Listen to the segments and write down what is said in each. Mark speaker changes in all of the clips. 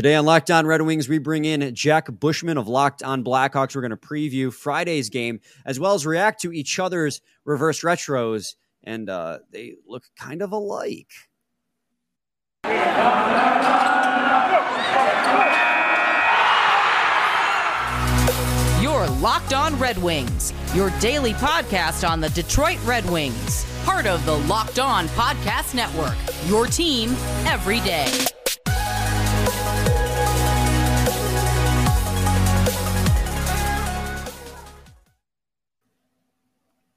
Speaker 1: Today on Locked On Red Wings, we bring in Jack Bushman of Locked On Blackhawks. We're going to preview Friday's game as well as react to each other's reverse retros, and uh, they look kind of alike.
Speaker 2: Your Locked On Red Wings, your daily podcast on the Detroit Red Wings, part of the Locked On Podcast Network. Your team every day.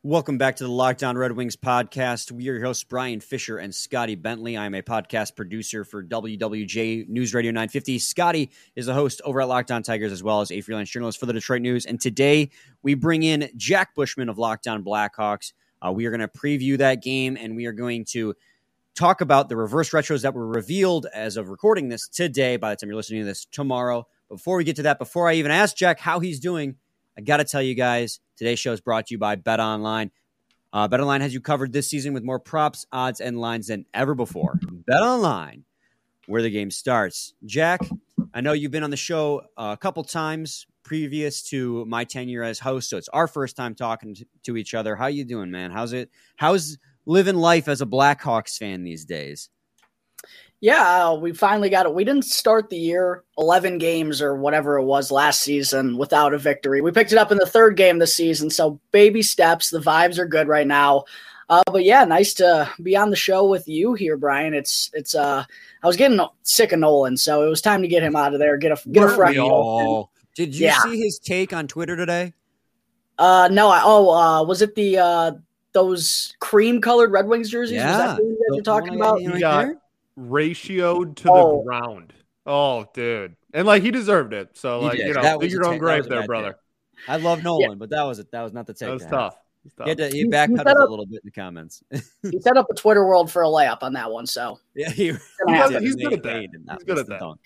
Speaker 1: Welcome back to the Locked On Red Wings podcast. We are your hosts, Brian Fisher and Scotty Bentley. I'm a podcast producer for WWJ News Radio 950. Scotty is the host over at Locked On Tigers as well as a freelance journalist for the Detroit News. And today we bring in Jack Bushman of Locked On Blackhawks. Uh, we are going to preview that game and we are going to talk about the reverse retros that were revealed as of recording this today. By the time you're listening to this tomorrow. Before we get to that, before I even ask Jack how he's doing, I got to tell you guys, today's show is brought to you by Bet Online. Uh, Bet Online has you covered this season with more props, odds, and lines than ever before. Bet Online, where the game starts. Jack, I know you've been on the show a couple times previous to my tenure as host, so it's our first time talking to each other. How you doing, man? How's it? How's living life as a Blackhawks fan these days?
Speaker 3: Yeah, uh, we finally got it. We didn't start the year 11 games or whatever it was last season without a victory. We picked it up in the third game this season. So, baby steps. The vibes are good right now. Uh, but yeah, nice to be on the show with you here, Brian. It's it's uh I was getting sick of Nolan, so it was time to get him out of there. Get a get a fresh.
Speaker 1: Did you yeah. see his take on Twitter today?
Speaker 3: Uh no, I, oh uh was it the uh those cream colored Red Wings jerseys?
Speaker 1: Yeah.
Speaker 3: Was that the that you're talking about?
Speaker 4: Right got, ratioed to oh. the ground. Oh, dude. And like he deserved it. So like, you know, that dig your own grave there, brother. Take.
Speaker 1: I love Nolan, yeah. but that was it. That was not the take.
Speaker 4: That was tough.
Speaker 1: He had to he backpedaled a little bit in the comments.
Speaker 3: he set up a Twitter world for a layup on that one. So
Speaker 1: yeah, he,
Speaker 4: he does, he's good at that. He's good at that.
Speaker 1: Dunk.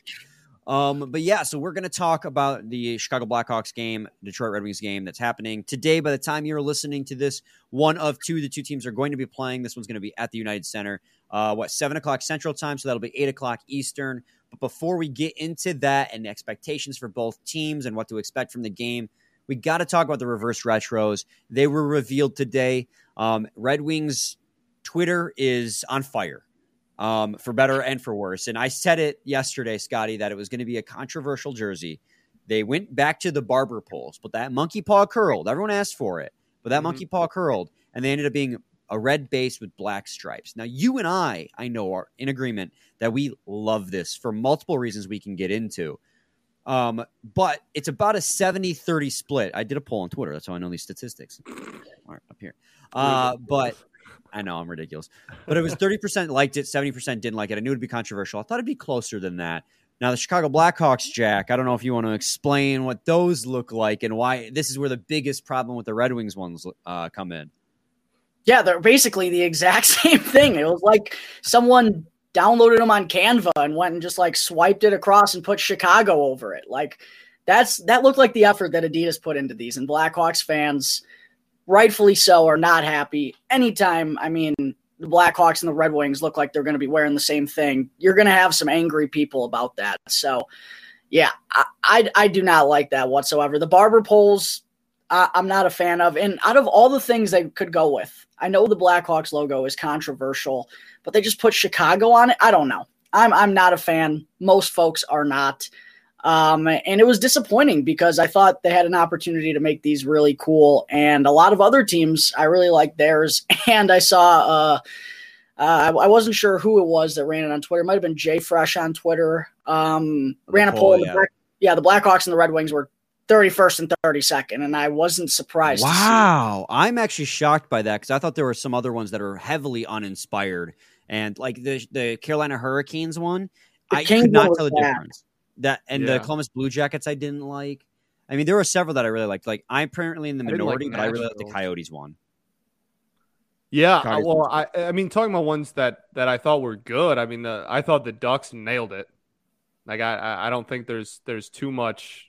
Speaker 1: Um, but yeah, so we're going to talk about the Chicago Blackhawks game, Detroit Red Wings game that's happening today. By the time you're listening to this, one of two, the two teams are going to be playing. This one's going to be at the United Center. Uh, what seven o'clock Central Time, so that'll be eight o'clock Eastern. But before we get into that and the expectations for both teams and what to expect from the game, we got to talk about the reverse retros. They were revealed today. Um, Red Wings Twitter is on fire um, for better and for worse. And I said it yesterday, Scotty, that it was going to be a controversial jersey. They went back to the barber poles, but that monkey paw curled. Everyone asked for it, but that mm-hmm. monkey paw curled, and they ended up being a red base with black stripes. Now, you and I, I know, are in agreement that we love this for multiple reasons we can get into. Um, but it's about a 70 30 split. I did a poll on Twitter. That's how I know these statistics. Right, up here. Uh, but I know I'm ridiculous, but it was 30% liked it, 70% didn't like it. I knew it'd be controversial. I thought it'd be closer than that. Now, the Chicago Blackhawks, Jack, I don't know if you want to explain what those look like and why this is where the biggest problem with the Red Wings ones uh, come in.
Speaker 3: Yeah, they're basically the exact same thing. It was like someone downloaded them on Canva and went and just like swiped it across and put Chicago over it. Like that's that looked like the effort that Adidas put into these, and Blackhawks fans – rightfully so, are not happy. Anytime, I mean, the Blackhawks and the Red Wings look like they're going to be wearing the same thing, you're going to have some angry people about that. So, yeah, I, I, I do not like that whatsoever. The barber poles, I, I'm not a fan of. And out of all the things they could go with, I know the Blackhawks logo is controversial, but they just put Chicago on it. I don't know. I'm I'm not a fan. Most folks are not. Um, and it was disappointing because I thought they had an opportunity to make these really cool. And a lot of other teams, I really like theirs. And I saw, uh, uh, I, wasn't sure who it was that ran it on Twitter. It might have been Jay Fresh on Twitter. Um, ran a poll. Yeah. The Black, yeah, the Blackhawks and the Red Wings were 31st and 32nd, and I wasn't surprised.
Speaker 1: Wow. I'm actually shocked by that because I thought there were some other ones that are heavily uninspired. And like the, the Carolina Hurricanes one, the I could not tell the bad. difference. That and yeah. the Columbus Blue Jackets I didn't like. I mean, there were several that I really liked. Like I'm apparently in the minority, like but I really like the Coyotes one.
Speaker 4: Yeah, Coyotes well, I I mean, talking about ones that that I thought were good. I mean, the, I thought the Ducks nailed it. Like I I don't think there's there's too much.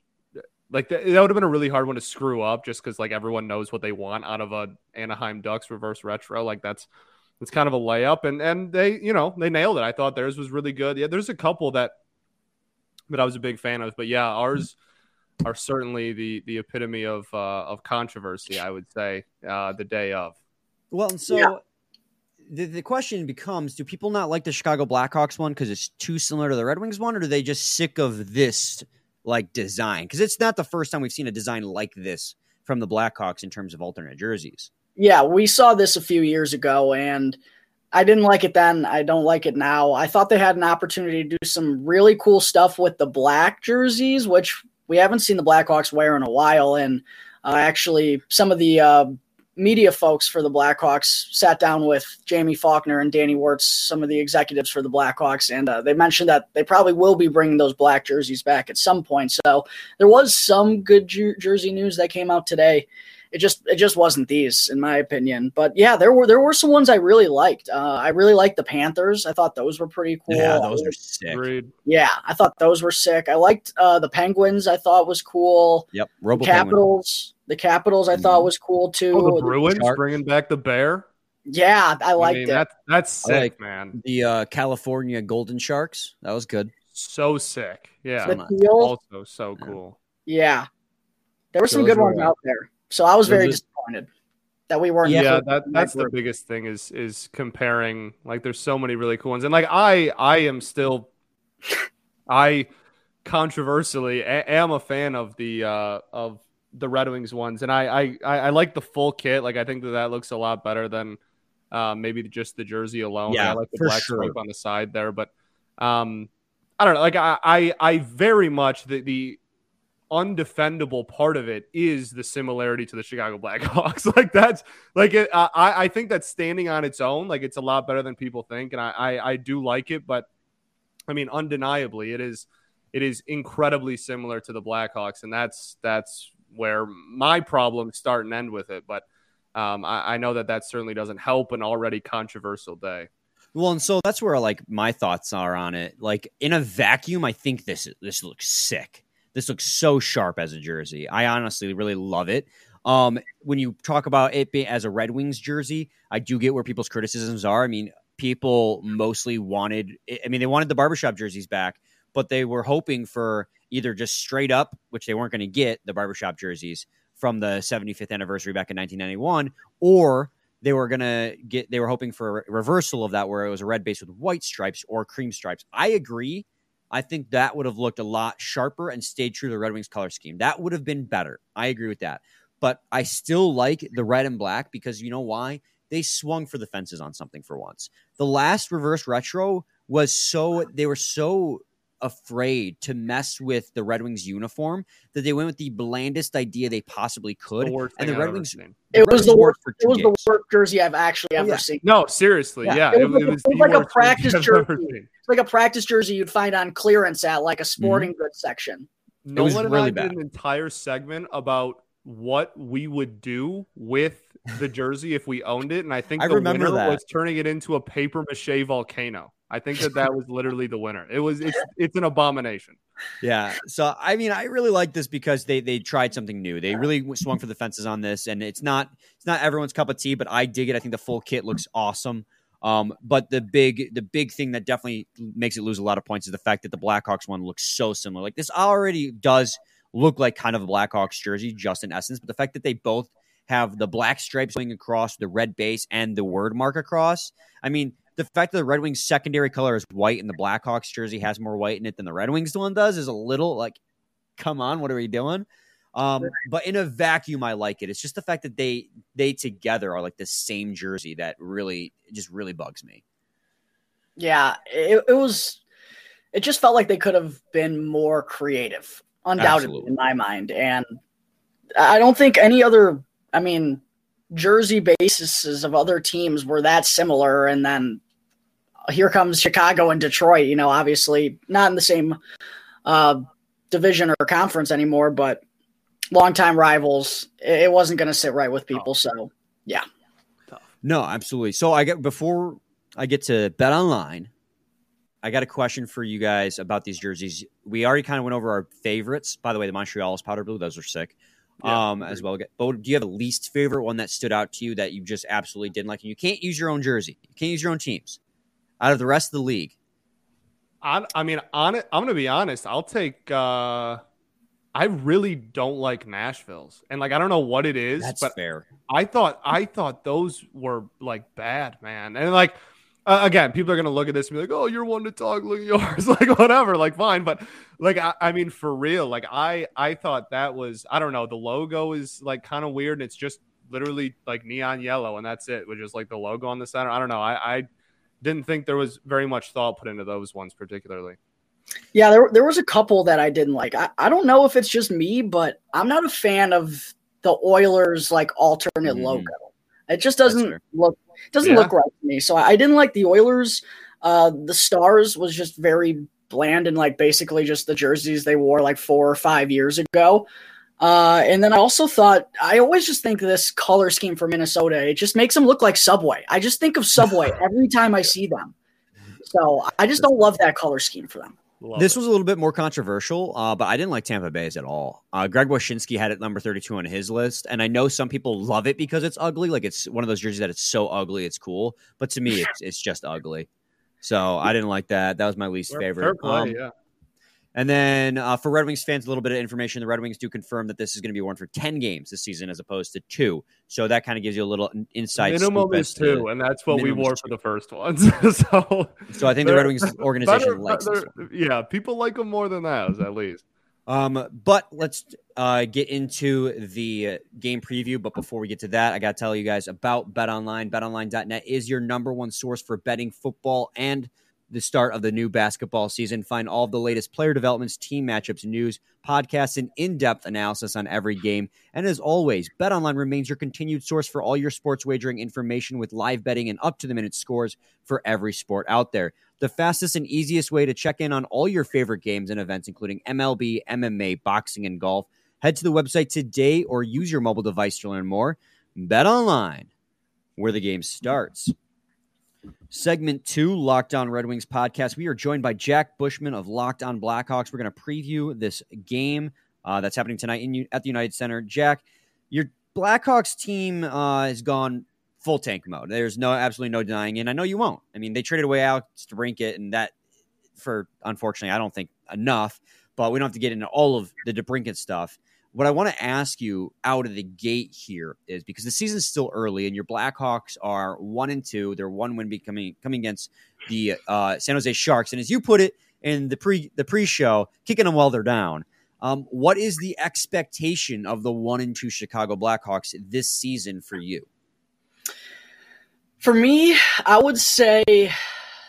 Speaker 4: Like that, that would have been a really hard one to screw up, just because like everyone knows what they want out of a Anaheim Ducks reverse retro. Like that's it's kind of a layup, and and they you know they nailed it. I thought theirs was really good. Yeah, there's a couple that that I was a big fan of. But yeah, ours are certainly the the epitome of uh, of controversy. I would say uh, the day of.
Speaker 1: Well, and so yeah. the the question becomes: Do people not like the Chicago Blackhawks one because it's too similar to the Red Wings one, or are they just sick of this like design? Because it's not the first time we've seen a design like this from the Blackhawks in terms of alternate jerseys.
Speaker 3: Yeah, we saw this a few years ago, and I didn't like it then. I don't like it now. I thought they had an opportunity to do some really cool stuff with the black jerseys, which we haven't seen the Blackhawks wear in a while. And uh, actually, some of the uh, media folks for the Blackhawks sat down with Jaime Faulkner and Danny Wirtz, some of the executives for the Blackhawks, and uh, they mentioned that they probably will be bringing those black jerseys back at some point. So there was some good jer- jersey news that came out today it just it just wasn't these in my opinion. But yeah, there were there were some ones I really liked. Uh, I really liked the Panthers. I thought those were pretty cool.
Speaker 1: Yeah, those are sick.
Speaker 3: Yeah, I thought those were sick. I liked uh, the Penguins. I thought was cool.
Speaker 1: Yep.
Speaker 3: Robo Capitals. Penguin. The Capitals I mm-hmm. thought was cool too.
Speaker 4: Oh, the Bruins the bringing back the bear.
Speaker 3: Yeah, I liked I mean, it.
Speaker 4: That, that's sick, like man.
Speaker 1: The uh, California Golden Sharks. That was good.
Speaker 4: So sick. Yeah. The also so cool.
Speaker 3: Yeah. There were some Those good were, ones out there. So I was very it, disappointed that we weren't.
Speaker 4: Yeah, that, that's that the biggest thing is is comparing. Like, there's so many really cool ones, and like I I am still, I controversially am a fan of the uh of the Red Wings ones, and I I I like the full kit. Like, I think that that looks a lot better than uh, maybe just the jersey alone.
Speaker 1: Yeah,
Speaker 4: I like the
Speaker 1: black sure.
Speaker 4: stripe on the side there, but um, I don't know. Like, I I, I very much the the undefendable part of it is the similarity to the Chicago Blackhawks. like that's like it, I I think that's standing on its own. Like it's a lot better than people think, and I, I I do like it. But I mean, undeniably, it is it is incredibly similar to the Blackhawks, and that's that's where my problems start and end with it. But um, I, I know that that certainly doesn't help an already controversial day.
Speaker 1: Well, and so that's where like my thoughts are on it. Like in a vacuum, I think this this looks sick. This looks so sharp as a jersey. I honestly really love it. Um, when you talk about it being as a Red Wings jersey, I do get where people's criticisms are. I mean, people mostly wanted, I mean, they wanted the barbershop jerseys back, but they were hoping for either just straight up, which they weren't going to get, the barbershop jerseys from the 75th anniversary back in 1991, or they were going to get, they were hoping for a reversal of that where it was a red base with white stripes or cream stripes. I agree I think that would have looked a lot sharper and stayed true to the Red Wings color scheme. That would have been better. I agree with that. But I still like the red and black because you know why? They swung for the fences on something for once. The last reverse retro was so they were so afraid to mess with the Red Wings uniform that they went with the blandest idea they possibly could.
Speaker 4: The
Speaker 1: and the Red Wings,
Speaker 3: it Red was Wings the worst. It was games. the worst jersey I've actually oh, ever
Speaker 1: yeah.
Speaker 3: seen.
Speaker 4: No, seriously, yeah, yeah.
Speaker 3: It, was, it, was, it was like a practice jersey. It's like a practice jersey you'd find on clearance at like a sporting mm-hmm. goods section.
Speaker 4: No one and really I bad. did an entire segment about what we would do with the jersey if we owned it, and I think
Speaker 1: I
Speaker 4: the
Speaker 1: remember
Speaker 4: winner
Speaker 1: that.
Speaker 4: was turning it into a paper mache volcano. I think that that was literally the winner. It was it's it's an abomination.
Speaker 1: Yeah. So I mean, I really like this because they they tried something new. They really swung for the fences on this, and it's not it's not everyone's cup of tea, but I dig it. I think the full kit looks awesome. Um, but the big the big thing that definitely makes it lose a lot of points is the fact that the Blackhawks one looks so similar. Like this already does look like kind of a Blackhawks jersey, just in essence. But the fact that they both have the black stripes going across the red base and the word mark across. I mean, the fact that the Red Wings secondary color is white and the Blackhawks jersey has more white in it than the Red Wings one does is a little like, come on, what are we doing? Um, but in a vacuum, I like it. It's just the fact that they they together are like the same jersey that really just really bugs me.
Speaker 3: Yeah, it, it was. It just felt like they could have been more creative, undoubtedly Absolutely. in my mind. And I don't think any other. I mean, jersey bases of other teams were that similar, and then here comes Chicago and Detroit. You know, obviously not in the same uh, division or conference anymore, but longtime rivals. It wasn't going to sit right with people. So, yeah.
Speaker 1: No, absolutely. So I get before I get to bet online. I got a question for you guys about these jerseys. We already kind of went over our favorites. By the way, the Montreal's powder blue; those are sick. Yeah, um, as well. But do you have a least favorite one that stood out to you that you just absolutely didn't like? And you can't use your own jersey. You can't use your own teams out of the rest of the league,
Speaker 4: I, I mean, on it, I'm gonna be honest. I'll take. uh I really don't like Nashville's, and like I don't know what it is.
Speaker 1: That's
Speaker 4: but
Speaker 1: fair.
Speaker 4: I thought I thought those were like bad, man, and like. Uh, again, people are gonna look at this and be like, "Oh, you're one to talk, look at yours." like whatever, like fine, but like I, I, mean, for real, like I I thought that was I don't know. The logo is like kind of weird. And it's just literally like neon yellow, and that's it, which is like the logo on the center. I don't know. I, I didn't think there was very much thought put into those ones particularly.
Speaker 3: Yeah, there there was a couple that I didn't like. I, I don't know if it's just me, but I'm not a fan of the Oilers like alternate mm. logo. It just doesn't look doesn't yeah. look right to me. So I didn't like the Oilers. Uh, the Stars was just very bland and like basically just the jerseys they wore like four or five years ago. Uh, and then I also thought I always just think this color scheme for Minnesota it just makes them look like Subway. I just think of Subway every time I see them. So I just don't love that color scheme for them.
Speaker 1: Love this it. was a little bit more controversial, uh, but I didn't like Tampa Bay's at all. Uh, Greg Wyshynski had it number 32 on his list, and I know some people love it because it's ugly. Like it's one of those jerseys that it's so ugly, it's cool. But to me, it's, it's just ugly. So I didn't like that. That was my least fair, favorite. Fair play, um, yeah. And then uh, for Red Wings fans, a little bit of information. The Red Wings do confirm that this is going to be one for 10 games this season as opposed to two. So that kind of gives you a little insight.
Speaker 4: Minimum is two, and that's what we wore for the first ones. so,
Speaker 1: so I think the Red Wings organization better, likes.
Speaker 4: Yeah, people like them more than those, at least.
Speaker 1: Um, but let's uh, get into the game preview. But before we get to that, I got to tell you guys about Bet Online. BetOnline.net is your number one source for betting football and – the start of the new basketball season. Find all of the latest player developments, team matchups, news, podcasts, and in depth analysis on every game. And as always, BetOnline remains your continued source for all your sports wagering information with live betting and up to the minute scores for every sport out there. The fastest and easiest way to check in on all your favorite games and events, including MLB, MMA, boxing, and golf. Head to the website today or use your mobile device to learn more. BetOnline, where the game starts. Segment two, Locked On Red Wings podcast. We are joined by Jack Bushman of Locked On Blackhawks. We're going to preview this game uh, that's happening tonight in, at the United Center. Jack, your Blackhawks team uh, has gone full tank mode. There's no absolutely no denying it. And I know you won't. I mean, they traded away Alex DeBrincat, and that for unfortunately, I don't think enough. But we don't have to get into all of the DeBrincat stuff. What I want to ask you out of the gate here is because the season's still early and your Blackhawks are one and two. They're one win becoming coming against the uh, San Jose Sharks, and as you put it in the pre the pre show, kicking them while they're down. Um, what is the expectation of the one and two Chicago Blackhawks this season for you?
Speaker 3: For me, I would say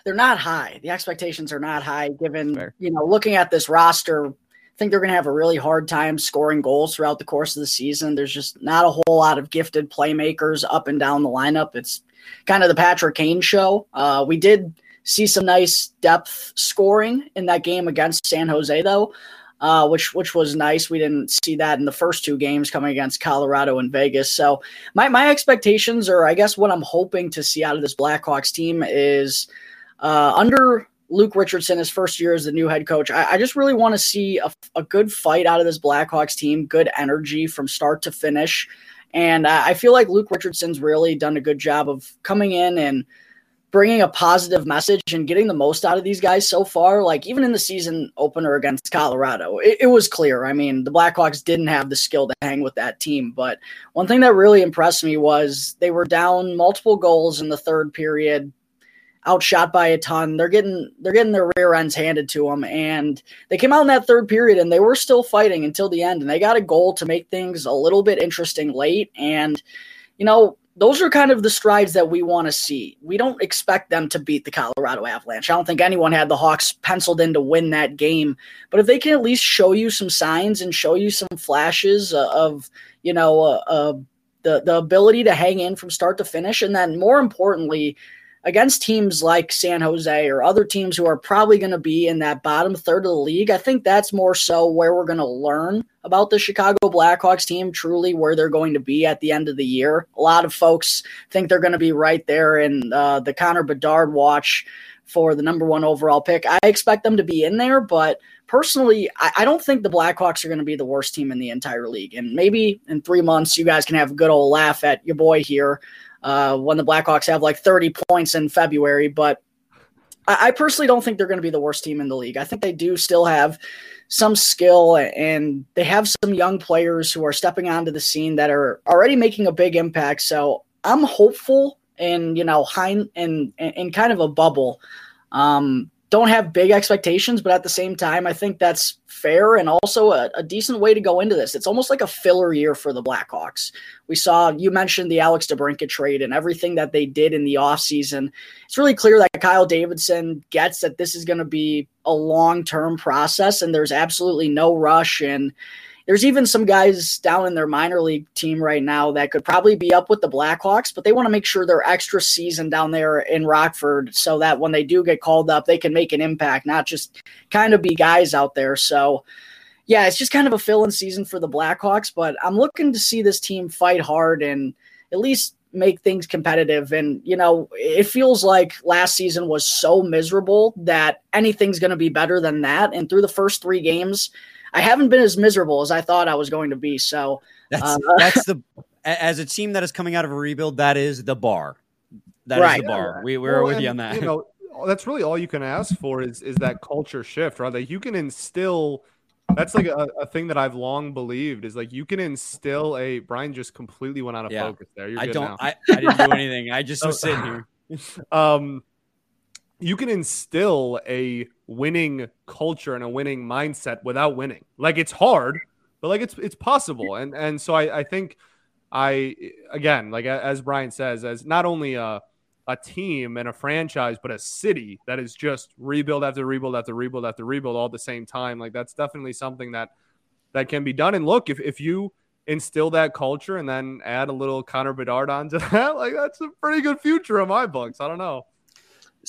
Speaker 3: they're not high. The expectations are not high, given Fair. you know looking at this roster think they're going to have a really hard time scoring goals throughout the course of the season. There's just not a whole lot of gifted playmakers up and down the lineup. It's kind of the Patrick Kane show. Uh, we did see some nice depth scoring in that game against San Jose, though, uh, which which was nice. We didn't see that in the first two games coming against Colorado and Vegas. So my my expectations, or I guess what I'm hoping to see out of this Blackhawks team, is uh, under Luke Richardson, his first year as the new head coach. I, I just really want to see a, a, good fight out of this Blackhawks team, good energy from start to finish. And I, I feel like Luke Richardson's really done a good job of coming in and bringing a positive message and getting the most out of these guys so far. Like even in the season opener against Colorado, it, it, was clear. I mean, the Blackhawks didn't have the skill to hang with that team. But one thing that really impressed me was they were down multiple goals in the third period outshot by a ton. They're getting they're getting their rear ends handed to them, and they came out in that third period and they were still fighting until the end. And they got a goal to make things a little bit interesting late. And you know those are kind of the strides that we want to see. We don't expect them to beat the Colorado Avalanche. I don't think anyone had the Hawks penciled in to win that game. But if they can at least show you some signs and show you some flashes of, you know, uh, uh, the the ability to hang in from start to finish, and then more importantly, against teams like San Jose or other teams who are probably going to be in that bottom third of the league, I think that's more so where we're going to learn about the Chicago Blackhawks team, truly where they're going to be at the end of the year. A lot of folks think they're going to be right there in uh, the Connor Bedard watch for the number one overall pick. I expect them to be in there, but personally, I, I don't think the Blackhawks are going to be the worst team in the entire league. And maybe in three months, you guys can have a good old laugh at your boy here uh, when the Blackhawks have like 30 points in February. But I, I personally don't think they're going to be the worst team in the league. I think they do still have some skill and they have some young players who are stepping onto the scene that are already making a big impact. So I'm hopeful and you know, Hein and in kind of a bubble. Um, don't have big expectations, but at the same time, I think that's fair and also a, a, decent way to go into this. It's almost like a filler year for the Blackhawks. We saw, you mentioned the Alex DeBrincat trade and everything that they did in the offseason. It's really clear that Kyle Davidson gets that this is going to be a long term process and there's absolutely no rush. And there's even some guys down in their minor league team right now that could probably be up with the Blackhawks, but they want to make sure they're extra season down there in Rockford so that when they do get called up, they can make an impact, not just kind of be guys out there. So, yeah, it's just kind of a fill in season for the Blackhawks, but I'm looking to see this team fight hard and at least make things competitive. And, you know, it feels like last season was so miserable that anything's going to be better than that. And through the first three games, I haven't been as miserable as I thought I was going to be. So
Speaker 1: that's uh, that's the as a team that is coming out of a rebuild, that is the bar. That right. is the bar. We we're well, with and, you on that.
Speaker 4: You know, that's really all you can ask for is is that culture shift, right? Like you can instill. That's like a, a thing that I've long believed is like you can instill a Brian just completely went out of yeah. focus there. You're
Speaker 1: I don't.
Speaker 4: Now.
Speaker 1: I, I didn't do anything. I just was sitting here.
Speaker 4: Um, you can instill a winning culture and a winning mindset without winning. Like it's hard, but like it's it's possible. And and so I, I think I again, like as Brian says, as not only a a team and a franchise, but a city that is just rebuild after rebuild after rebuild after rebuild all at the same time. Like that's definitely something that that can be done. And look, if if you instill that culture and then add a little Connor Bedard onto that, like that's a pretty good future in my books. I don't know.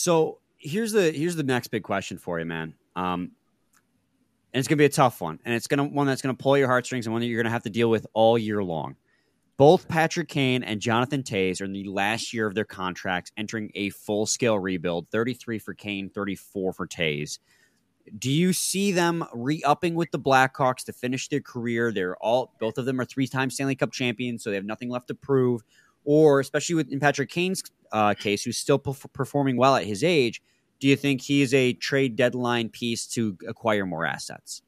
Speaker 1: So here's the here's the next big question for you, man. Um, and it's gonna be a tough one, and it's gonna one that's gonna pull your heartstrings, and one that you're gonna have to deal with all year long. Both Patrick Kane and Jonathan Toews are in the last year of their contracts, entering a full scale rebuild. Thirty three for Kane, thirty four for Toews. Do you see them re upping with the Blackhawks to finish their career? They're all both of them are three time Stanley Cup champions, so they have nothing left to prove. Or especially with in Patrick Kane's uh, case, who's still performing well at his age, do you think he is a trade deadline piece to acquire more assets?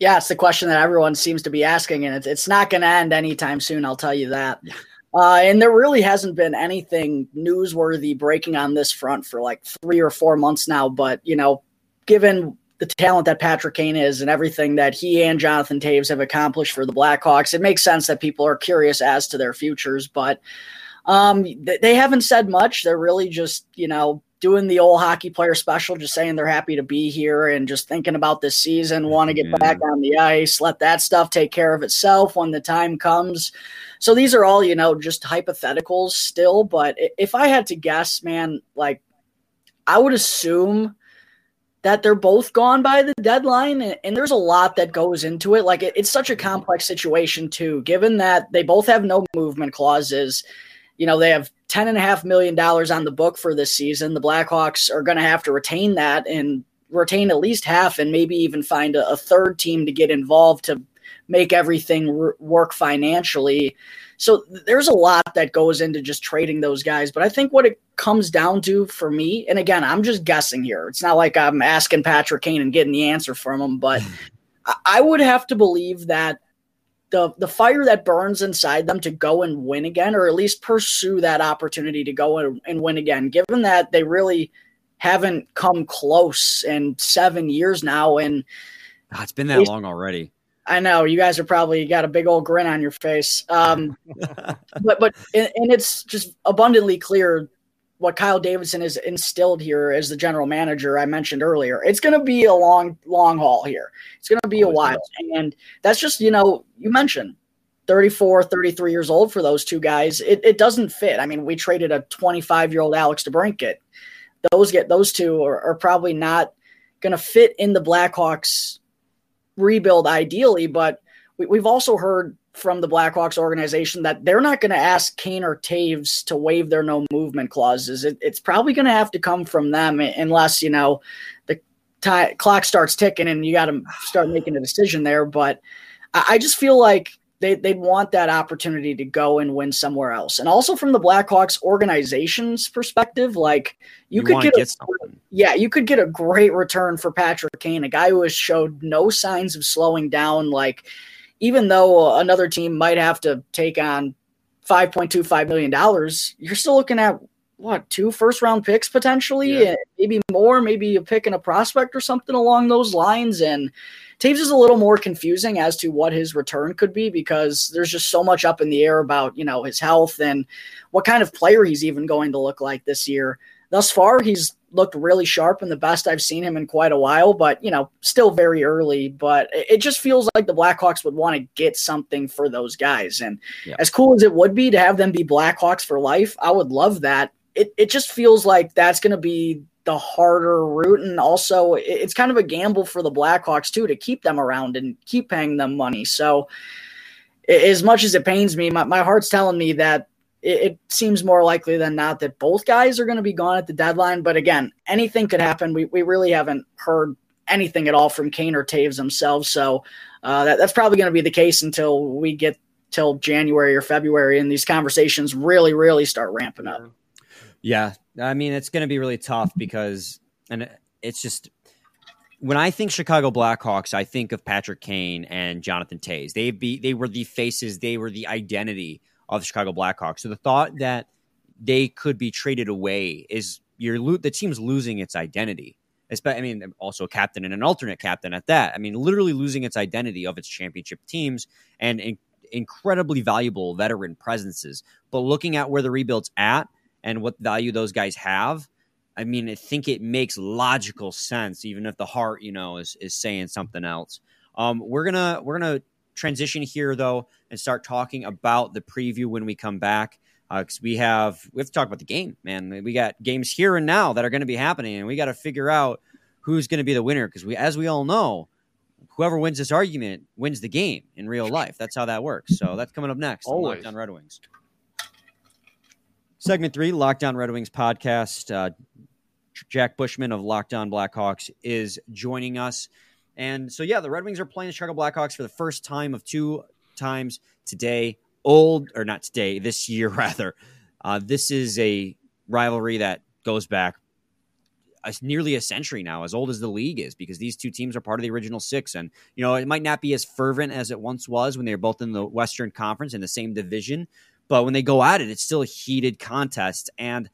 Speaker 3: Yeah, it's the question that everyone seems to be asking, and it's, it's not going to end anytime soon. I'll tell you that. Yeah. Uh, and there really hasn't been anything newsworthy breaking on this front for like three or four months now. But you know, given the talent that Patrick Kane is and everything that he and Jonathan Toews have accomplished for the Blackhawks, it makes sense that people are curious as to their futures. But um, they haven't said much. They're really just, you know, doing the old hockey player special, just saying they're happy to be here and just thinking about this season, want to get yeah. back on the ice, let that stuff take care of itself when the time comes. So these are all, you know, just hypotheticals still. But if I had to guess, man, like I would assume that they're both gone by the deadline. And, there's a lot that goes into it. Like it's such a complex situation, too, given that they both have no movement clauses you know, they have ten and a half million dollars on the book for this season. The Blackhawks are going to have to retain that and retain at least half, and maybe even find a, a third team to get involved to make everything r- work financially. So there's a lot that goes into just trading those guys. But I think what it comes down to for me, and again, I'm just guessing here. It's not like I'm asking Patrick Kane and getting the answer from him, but hmm. I would have to believe that the the fire that burns inside them to go and win again, or at least pursue that opportunity to go and, and win again. Given that they really haven't come close in seven years now, and
Speaker 1: oh, it's been that long already.
Speaker 3: I know you guys are probably got a big old grin on your face, um, but but and, and it's just abundantly clear what Kyle Davidson has instilled here as the general manager I mentioned earlier. It's going to be a long, long haul here. It's going to be a while. And that's just, you know, you mentioned 34, 33 years old for those two guys. It, it doesn't fit. I mean, we traded a 25 year old Alex DeBrincat. Those get those two are, are probably not going to fit in the Blackhawks rebuild ideally, but we, we've also heard from the Blackhawks organization that they're not going to ask Kane or Toews to waive their no movement clauses. It, it's probably going to have to come from them unless, you know, the t- clock starts ticking and you got to start making a decision there. But I, I just feel like they, they'd want that opportunity to go and win somewhere else. And also from the Blackhawks organization's perspective, like you, you could get, get a, yeah, you could get a great return for Patrick Kane, a guy who has showed no signs of slowing down. Like even though uh, another team might have to take on $5.25 million, you're still looking at what two first round picks potentially, yeah. maybe more, maybe a pick and a prospect or something along those lines. And Toews is a little more confusing as to what his return could be because there's just so much up in the air about you know his health and what kind of player he's even going to look like this year. Thus far, he's looked really sharp and the best I've seen him in quite a while, but you know, still very early. But it just feels like the Blackhawks would want to get something for those guys. And yeah. as cool as it would be to have them be Blackhawks for life, I would love that it, it just feels like that's going to be the harder route. And also, it's kind of a gamble for the Blackhawks, too, to keep them around and keep paying them money. So, as much as it pains me, my, my heart's telling me that it, it seems more likely than not that both guys are going to be gone at the deadline. But again, anything could happen. We, we really haven't heard anything at all from Kane or Toews themselves. So, uh, that, that's probably going to be the case until we get till January or February and these conversations really, really start ramping up.
Speaker 1: Yeah, I mean it's going to be really tough because, and it's just when I think Chicago Blackhawks, I think of Patrick Kane and Jonathan Toews. They be they were the faces, they were the identity of the Chicago Blackhawks. So the thought that they could be traded away is you're lo- the team's losing its identity. I mean, also a captain and an alternate captain at that. I mean, literally losing its identity of its championship teams and in- incredibly valuable veteran presences. But looking at where the rebuild's at, and what value those guys have, I mean, I think it makes logical sense, even if the heart, you know, is is saying something else. Um, we're gonna we're gonna transition here though and start talking about the preview when we come back because uh, we have we have to talk about the game, man. We got games here and now that are going to be happening, and we got to figure out who's going to be the winner because we, as we all know, whoever wins this argument wins the game in real life. That's how that works. So that's coming up next.
Speaker 4: Always
Speaker 1: on Red Wings. Segment three, Locked On Red Wings podcast. Uh, Jack Bushman of Locked On Blackhawks is joining us. And so, yeah, the Red Wings are playing the Chicago Blackhawks for the first time of two times today. Old, or not today, this year, rather. Uh, this is a rivalry that goes back a, nearly a century now, as old as the league is, because these two teams are part of the original six. And, you know, it might not be as fervent as it once was when they were both in the Western Conference in the same division, but when they go at it, it's still a heated contest. And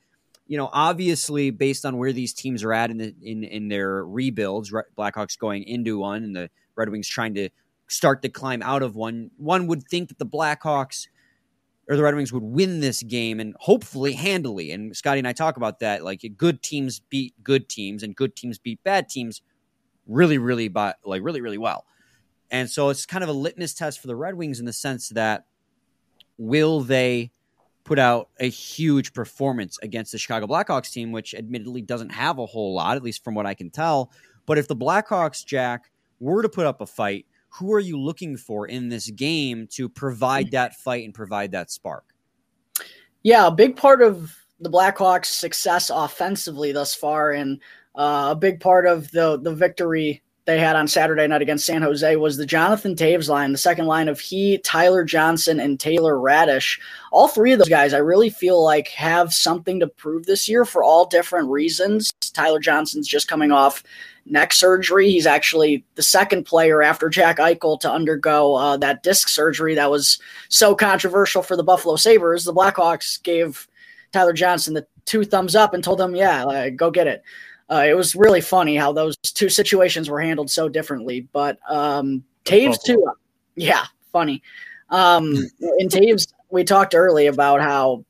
Speaker 1: you know, obviously, based on where these teams are at in the, in in their rebuilds, Blackhawks going into one, and the Red Wings trying to start to climb out of one, one would think that the Blackhawks or the Red Wings would win this game and hopefully handily. And Scotty and I talk about that. Like good teams beat good teams, and good teams beat bad teams really, really, but like really, really well. And so it's kind of a litmus test for the Red Wings in the sense that will they put out a huge performance against the Chicago Blackhawks team, which admittedly doesn't have a whole lot, at least from what I can tell. But if the Blackhawks, Jack, were to put up a fight, who are you looking for in this game to provide that fight and provide that spark?
Speaker 3: Yeah, a big part of the Blackhawks' success offensively thus far, and uh, a big part of the the victory they had on Saturday night against San Jose was the Jonathan Toews line, the second line of he, Tyler Johnson, and Taylor Raddysh. All three of those guys, I really feel like have something to prove this year for all different reasons. Tyler Johnson's just coming off neck surgery. He's actually the second player after Jack Eichel to undergo uh, that disc surgery that was so controversial for the Buffalo Sabres. The Blackhawks gave Tyler Johnson the two thumbs up and told him, yeah, go get it uh, it was really funny how those two situations were handled so differently. But um, Toews too, yeah, funny. Um, in Toews, we talked early about how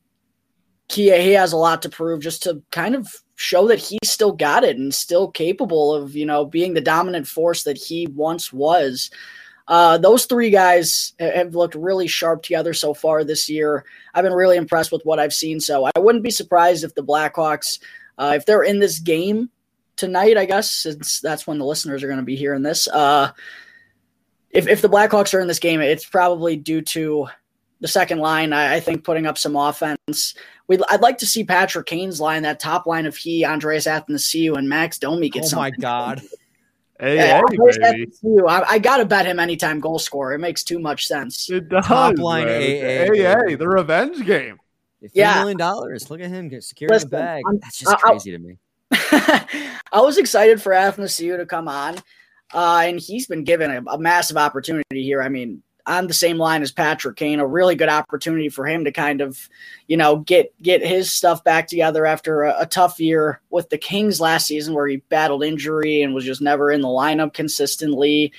Speaker 3: he he has a lot to prove, just to kind of show that he's still got it and still capable of you know being the dominant force that he once was. Uh, those three guys have looked really sharp together so far this year. I've been really impressed with what I've seen. So I wouldn't be surprised if the Blackhawks uh, if they're in this game tonight, I guess, since that's when the listeners are going to be hearing this, uh, if, if the Blackhawks are in this game, it's probably due to the second line, I, I think, putting up some offense. We'd, I'd like to see Patrick Kane's line, that top line of he, Andreas Athanasiou, and Max Domi get
Speaker 1: oh
Speaker 3: something.
Speaker 1: Oh my God.
Speaker 4: Hey, yeah, hey,
Speaker 3: baby. I, I got to bet him anytime goal scorer. It makes too much sense.
Speaker 4: It does. Top line AA. Hey, the revenge game.
Speaker 1: 3 yeah. million dollars. Look at him get securing Listen, the bag. I'm, That's just crazy I, to me.
Speaker 3: I was excited for Athanasiou to come on, uh, and he's been given a, a massive opportunity here. I mean, on the same line as Patrick Kane, a really good opportunity for him to kind of, you know, get get his stuff back together after a, a, tough year with the Kings last season, where he battled injury and was just never in the lineup consistently.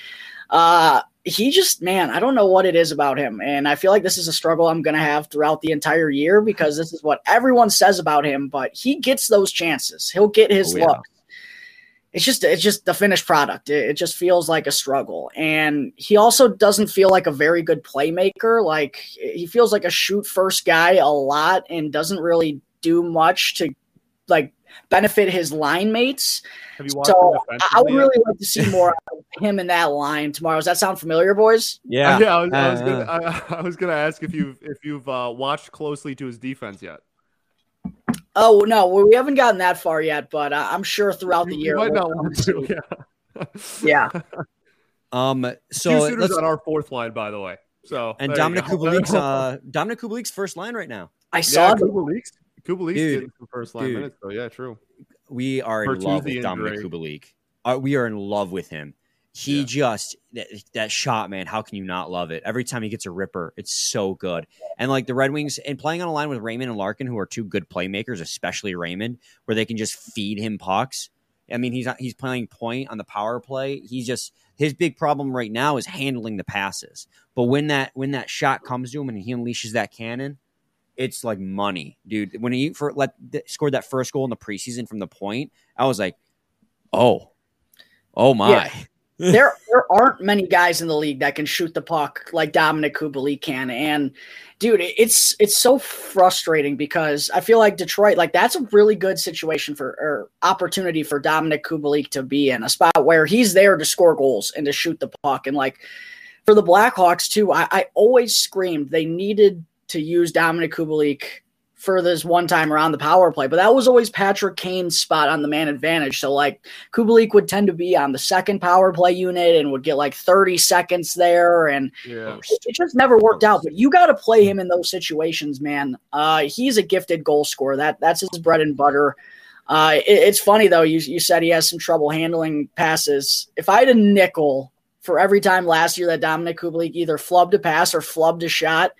Speaker 3: Uh, he just, man, I don't know what it is about him, and I feel like this is a struggle I'm going to have throughout the entire year because this is what everyone says about him. But he gets those chances; he'll get his oh, yeah it's just it's just the finished product. It, it, just feels like a struggle, and he also doesn't feel like a very good playmaker. Like he feels like a shoot first guy a lot, and doesn't really do much to like benefit his line mates. so I would really like to see more of him in that line tomorrow. Does that sound familiar, boys?
Speaker 4: Yeah, yeah. I was, I was, uh, gonna, I, I was gonna ask if you've if you've uh, watched closely to his defense yet.
Speaker 3: Oh no, we haven't gotten that far yet, but uh, I'm sure throughout the year.
Speaker 4: might not want to.
Speaker 3: Yeah.
Speaker 1: yeah. Um. So
Speaker 4: Two suitors on our fourth line, by the way. So
Speaker 1: and Dominik Kubalik's uh Dominik Kubalik's first line right now.
Speaker 3: I saw yeah,
Speaker 4: Kubalik's Kubalik's getting some first line dude, minutes. So yeah, true.
Speaker 1: We are in love with Dominik Kubalik. Uh, we are in love with him. He yeah. just that, that, shot, man. How can you not love it? Every time he gets a ripper, it's so good. And like the Red Wings, and playing on a line with Raymond and Larkin, who are two good playmakers, especially Raymond, where they can just feed him pucks. I mean, he's he's playing point on the power play. He's just his big problem right now is handling the passes. But when that when that shot comes to him and he unleashes that cannon, it's like money, dude. When he for let scored that first goal in the preseason from the point, I was like, oh, oh my. Yeah
Speaker 3: there there aren't many guys in the league that can shoot the puck like Dominik Kubalik can. And dude, it's it's so frustrating because I feel like Detroit, like that's a really good situation for or opportunity for Dominik Kubalik to be in a spot where he's there to score goals and to shoot the puck. And like for the Blackhawks too, I, I always screamed they needed to use Dominik Kubalik for this one time around the power play, but that was always Patrick Kane's spot on the man advantage. So like Kubalik would tend to be on the second power play unit and would get like 30 seconds there. And yeah. it just never worked out. But you got to play him in those situations, man. Uh, he's a gifted goal scorer. That that's his bread and butter. Uh, it, it's funny though. You you said he has some trouble handling passes. If I had a nickel for every time last year that Dominik Kubalik either flubbed a pass or flubbed a shot,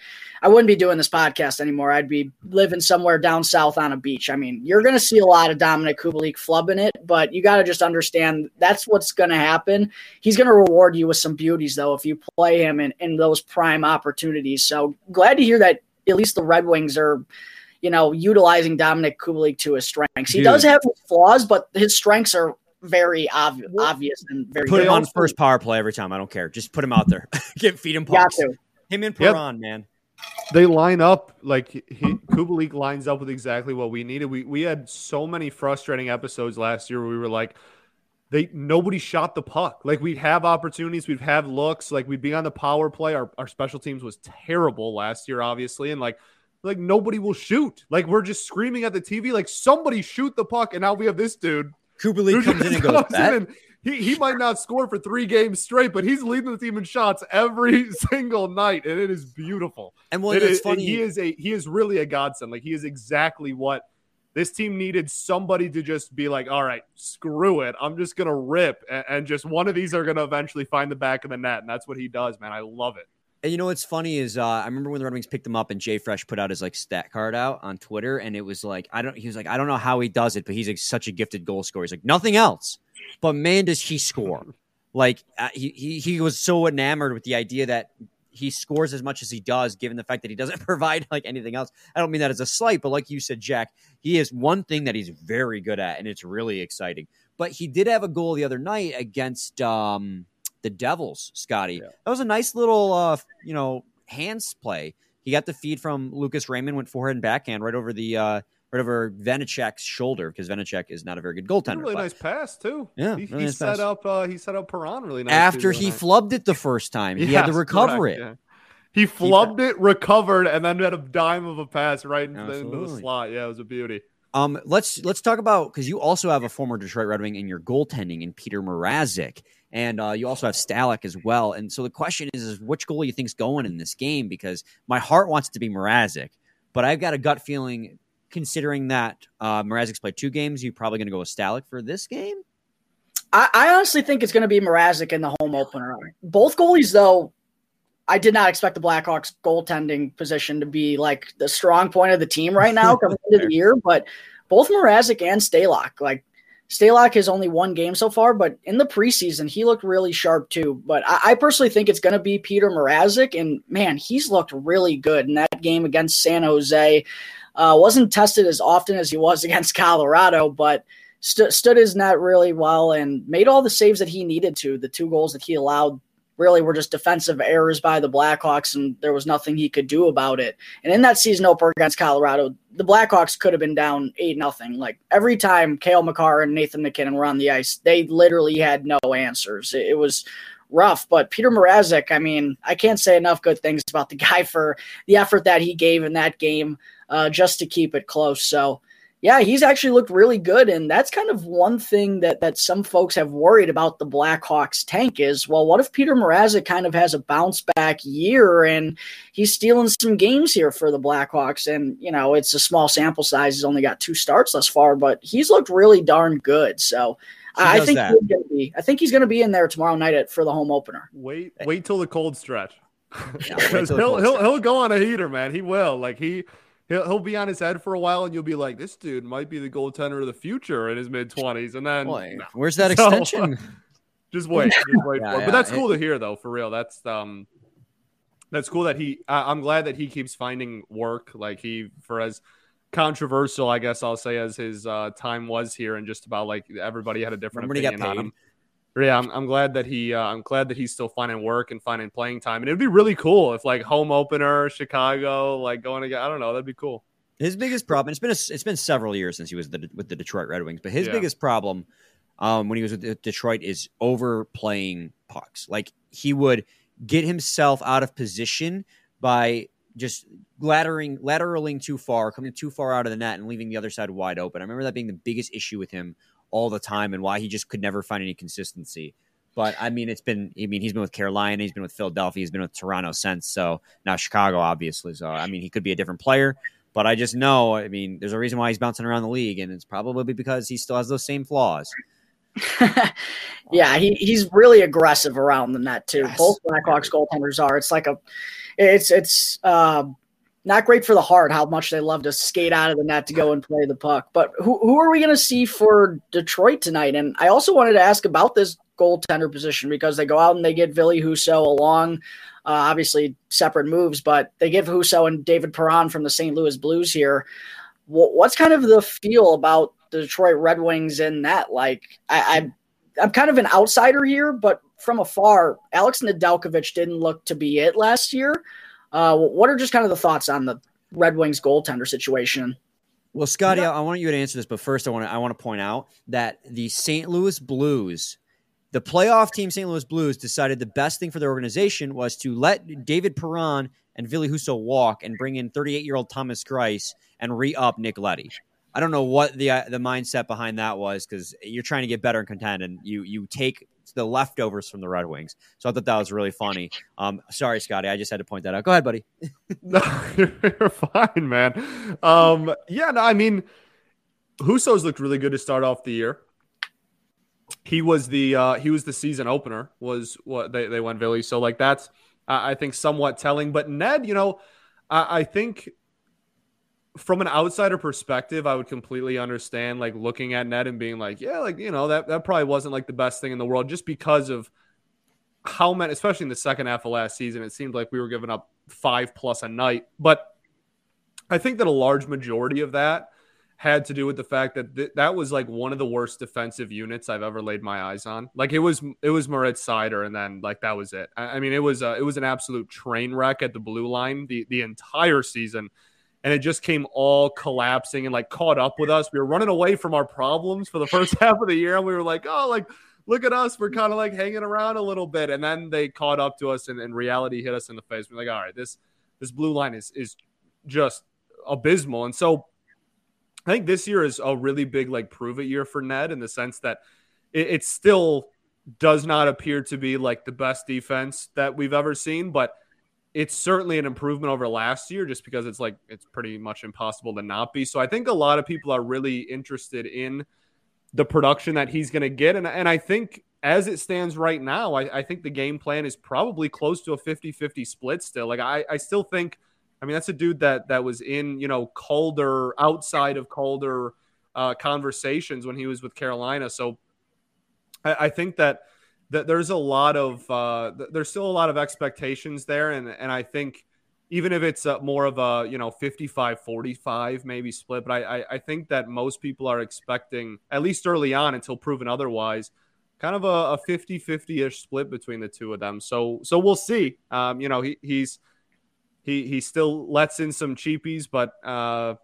Speaker 3: I wouldn't be doing this podcast anymore. I'd be living somewhere down south on a beach. I mean, you're going to see a lot of Dominik Kubalik flubbing it, but you got to just understand that's what's going to happen. He's going to reward you with some beauties, though, if you play him in, in those prime opportunities. So glad to hear that at least the Red Wings are you know, utilizing Dominik Kubalik to his strengths. He Dude. does have flaws, but his strengths are very ob- obvious and very.
Speaker 1: Put good. him on first power play every time. I don't care. Just put him out there. Get feed him pucks. Him and Perron, yep. man
Speaker 4: they line up like he, Kubalik lines up with exactly what we needed. We we had so many frustrating episodes last year where we were like, they nobody shot the puck. Like we'd have opportunities, we'd have looks, like we'd be on the power play. Our our special teams was terrible last year, obviously, and like like nobody will shoot. Like we're just screaming at the TV, like somebody shoot the puck, and now we have this dude.
Speaker 1: Kubalik comes in and goes, in
Speaker 4: he, he might not score for three games straight, but he's leading the team in shots every single night, and it is beautiful.
Speaker 1: And it's is, funny.
Speaker 4: He is a he is really a godsend. Like he is exactly what this team needed. Somebody to just be like, all right, screw it. I'm just gonna rip, and, and just one of these are gonna eventually find the back of the net, and that's what he does, man. I love it.
Speaker 1: And you know what's funny is uh, I remember when the Red Wings picked him up and Jay Fresh put out his like stat card out on Twitter, and it was like I don't. He was like I don't know how he does it, but he's like such a gifted goal scorer. He's like nothing else, but man, does he score! like uh, he, he he was so enamored with the idea that he scores as much as he does, given the fact that he doesn't provide like anything else. I don't mean that as a slight, but like you said, Jack, he is one thing that he's very good at, and it's really exciting. But he did have a goal the other night against. um the Devils, Scotty. Yeah. That was a nice little, uh, you know, hands play. He got the feed from Lucas Raymond, went forehand and backhand right over the uh, right over Vanecek's shoulder because Vanecek is not a very good goaltender.
Speaker 4: Really
Speaker 1: but.
Speaker 4: nice pass too.
Speaker 1: Yeah,
Speaker 4: he,
Speaker 1: really
Speaker 4: he
Speaker 1: nice
Speaker 4: set pass. up uh, he set up Perron really nice.
Speaker 1: After he night. flubbed it the first time, he yes, had to recover correct, it. Yeah.
Speaker 4: He flubbed it, recovered, and then had a dime of a pass right into the, into the, slot. Yeah, it was a beauty.
Speaker 1: Um, let's let's talk about because you also have a former Detroit Red Wing in your goaltending in Peter Mrazek, and uh, you also have Stalock as well. And so the question is, is which goal you think's going in this game? Because my heart wants it to be Mrazek, but I've got a gut feeling, considering that uh, Mrazek's played two games, you're probably going to go with Stalock for this game.
Speaker 3: I, I honestly think it's going to be Mrazek in the home opener. Both goalies, though, I did not expect the Blackhawks goaltending position to be like the strong point of the team right now coming into the year, but both Mrazek and Stalock, like Stalock has only one game so far, but in the preseason he looked really sharp too. But I, I personally think it's going to be Petr Mrazek, and man, he's looked really good in that game against San Jose. Uh, wasn't tested as often as he was against Colorado, but st- stood his net really well and made all the saves that he needed to. The two goals that he allowed really were just defensive errors by the Blackhawks, and there was nothing he could do about it. And in that season opener against Colorado, the Blackhawks could have been down eight nothing. Like every time Cale Makar and Nathan MacKinnon were on the ice, they literally had no answers. It, it was rough. But Petr Mrazek, I mean, I can't say enough good things about the guy for the effort that he gave in that game uh, just to keep it close. So yeah, he's actually looked really good, and that's kind of one thing that that some folks have worried about the Blackhawks tank is, well, what if Petr Mrazek kind of has a bounce back year and he's stealing some games here for the Blackhawks, and you know it's a small sample size; he's only got two starts thus far, but he's looked really darn good. So. I think he's gonna be. I think he's going to be in there tomorrow night at, for the home opener.
Speaker 4: Wait, wait till the cold stretch. Yeah, he'll he'll he'll go on a heater, man. He will. Like he he'll, he'll be on his head for a while, and you'll be like, this dude might be the goaltender of the future in his mid twenties, and then
Speaker 1: Boy, no. where's that so, extension?
Speaker 4: just wait, just wait yeah, for. Yeah, but that's cool to hear, though. For real, that's um, that's cool that he. I, I'm glad that he keeps finding work. Like he, for as controversial, I guess I'll say, as his uh, time was here, and just about like everybody had a different Remember opinion on him yeah, I'm, I'm glad that he uh, I'm glad that he's still finding work and finding playing time. And it'd be really cool if like home opener Chicago, like going again. I don't know, that'd be cool.
Speaker 1: His biggest problem. It's been a, it's been several years since he was the, with the Detroit Red Wings, but his yeah. biggest problem um, when he was with Detroit is overplaying pucks. Like he would get himself out of position by just laddering lateraling too far, coming too far out of the net, and leaving the other side wide open. I remember that being the biggest issue with him all the time and why he just could never find any consistency. But I mean, it's been, I mean, he's been with Carolina, he's been with Philadelphia, he's been with Toronto since. So now Chicago, obviously. So, I mean, he could be a different player. But I just know, I mean, there's a reason why he's bouncing around the league, and it's probably because he still has those same flaws.
Speaker 3: yeah, he, he's really aggressive around the net too. Yes. Both Blackhawks goaltenders are. It's like a, it's it's uh, not great for the heart how much they love to skate out of the net to go and play the puck. But who, who are we going to see for Detroit tonight? And I also wanted to ask about this goaltender position because they go out and they get Ville Husso along, uh, obviously separate moves, but they give Husso and David Perron from the St. Louis Blues here. What's kind of the feel about the Detroit Red Wings in that? Like, I, I I'm kind of an outsider here, but from afar, Alex Nedeljkovic didn't look to be it last year. Uh, what are just kind of the thoughts on the Red Wings goaltender situation?
Speaker 1: Well, Scotty, I, I want you to answer this, but first, I want to I want to point out that the St. Louis Blues, the playoff team, St. Louis Blues, decided the best thing for their organization was to let David Perron and Ville Husso walk and bring in 38 year old Thomas Greiss and re up Nick Leddy. I don't know what the uh, the mindset behind that was because you're trying to get better and contend, and you you take the leftovers from the Red Wings. So I thought that was really funny. Um, sorry, Scotty, I just had to point that out. Go ahead, buddy.
Speaker 4: no, you're fine, man. Um, yeah, no, I mean, Husso's looked really good to start off the year. He was the uh, he was the season opener. Was what they they went Ville. So like that's uh, I think somewhat telling. But Ned, you know, I, I think from an outsider perspective, I would completely understand like looking at Ned and being like, yeah, like, you know, that, that probably wasn't like the best thing in the world just because of how many, especially in the second half of last season, it seemed like we were giving up five plus a night. But I think that a large majority of that had to do with the fact that th- that was like one of the worst defensive units I've ever laid my eyes on. Like it was, it was Moritz Seider, and then like that was it. I, I mean, it was, uh, it was an absolute train wreck at the blue line the the entire season and it just came all collapsing and like caught up with us. We were running away from our problems for the first half of the year, and we were like, oh, like look at us, we're kind of like hanging around a little bit, and then they caught up to us, and, and reality hit us in the face. We're like, all right, this this blue line is is just abysmal, and so I think this year is a really big like prove it year for Ned in the sense that it, it still does not appear to be like the best defense that we've ever seen, but it's certainly an improvement over last year just because it's like it's pretty much impossible to not be. So I think a lot of people are really interested in the production that he's going to get. And, and I think as it stands right now, I, I think the game plan is probably close to a 50 50 split still. Like, I, I still think, I mean, that's a dude that, that was in, you know, Calder, outside of Calder uh, conversations when he was with Carolina. So I, I think that that there's a lot of uh, there's still a lot of expectations there, and and I think even if it's more of a you know 55 45 maybe split but I, I, I think that most people are expecting at least early on until proven otherwise kind of a, a 50 50ish split between the two of them. So so we'll see. Um, you know he, he's he he still lets in some cheapies but uh,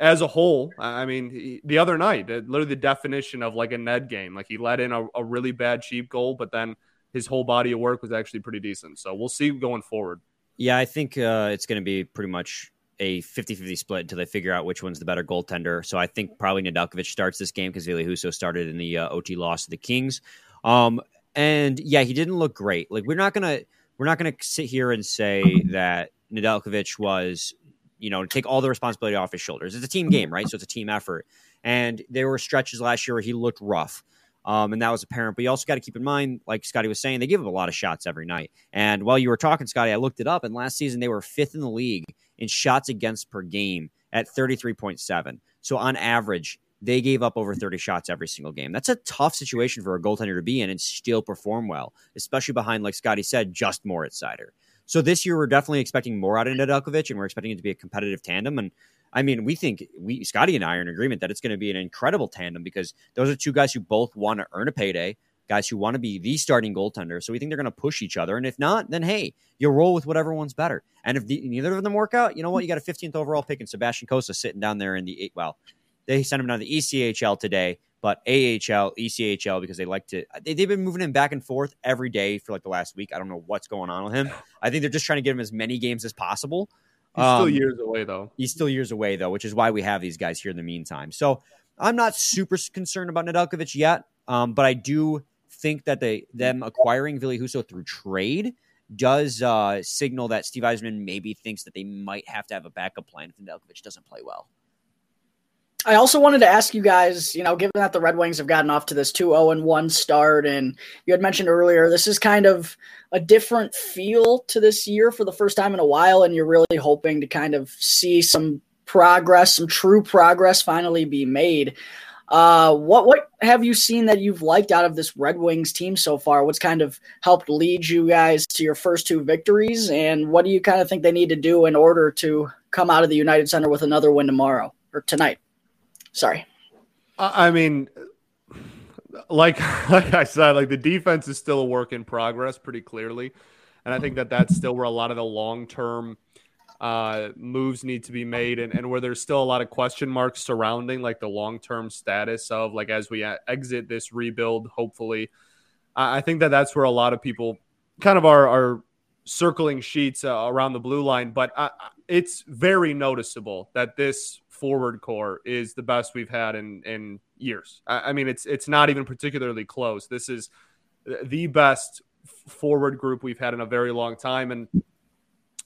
Speaker 4: as a whole, I mean, he, the other night, literally the definition of like a Ned game. Like he let in a, a really bad cheap goal, but then his whole body of work was actually pretty decent. So we'll see going forward.
Speaker 1: Yeah, I think uh, it's going to be pretty much a 50 50 split until they figure out which one's the better goaltender. So I think probably Nedeljkovic starts this game because Ville Husso started in the uh, OT loss to the Kings. Um, and yeah, he didn't look great. Like we're not gonna we're not gonna sit here and say that Nedeljkovic was you know, take all the responsibility off his shoulders. It's a team game, right? So it's a team effort. And there were stretches last year where he looked rough. Um, and that was apparent. But you also got to keep in mind, like Scotty was saying, they give up a lot of shots every night. And while you were talking, Scotty, I looked it up, and last season they were fifth in the league in shots against per game at 33.7. So on average, they gave up over 30 shots every single game. That's a tough situation for a goaltender to be in and still perform well, especially behind, like Scotty said, just Moritz Seider. So this year we're definitely expecting more out of Nedeljkovic, and we're expecting it to be a competitive tandem. And I mean, we think we Scotty and I are in agreement that it's going to be an incredible tandem because those are two guys who both want to earn a payday, guys who want to be the starting goaltender. So we think they're going to push each other. And if not, then hey, you'll roll with whatever one's better. And if the, neither of them work out, you know what? You got a 15th overall pick in Sebastian Cossa sitting down there in the eight. Well, they sent him down to the ECHL today but AHL, ECHL, because they like to, they, have been moving him back and forth every day for like the last week. I don't know what's going on with him. I think they're just trying to get him as many games as possible.
Speaker 4: He's um, still years away, though.
Speaker 1: He's still years away, though, which is why we have these guys here in the meantime. So I'm not super concerned about Nedeljkovic yet, um, but I do think that they them acquiring Ville Husso through trade does uh, signal that Steve Yzerman maybe thinks that they might have to have a backup plan if Nedeljkovic doesn't play well.
Speaker 3: I also wanted to ask you guys, you know, given that the Red Wings have gotten off to this 2 0 1 start, and you had mentioned earlier, this is kind of a different feel to this year for the first time in a while, and you're really hoping to kind of see some progress, some true progress finally be made. Uh, what what have you seen that you've liked out of this Red Wings team so far? What's kind of helped lead you guys to your first two victories, and what do you kind of think they need to do in order to come out of the United Center with another win tomorrow or tonight? Sorry.
Speaker 4: I mean, like like I said, like the defense is still a work in progress, pretty clearly, and I think that that's still where a lot of the long term uh, moves need to be made, and, and where there's still a lot of question marks surrounding like the long term status of like as we exit this rebuild. Hopefully, I think that that's where a lot of people kind of are are circling sheets uh, around the blue line, but uh, it's very noticeable that this forward core is the best we've had in in years. I, I mean, it's it's not even particularly close. This is the best forward group we've had in a very long time, and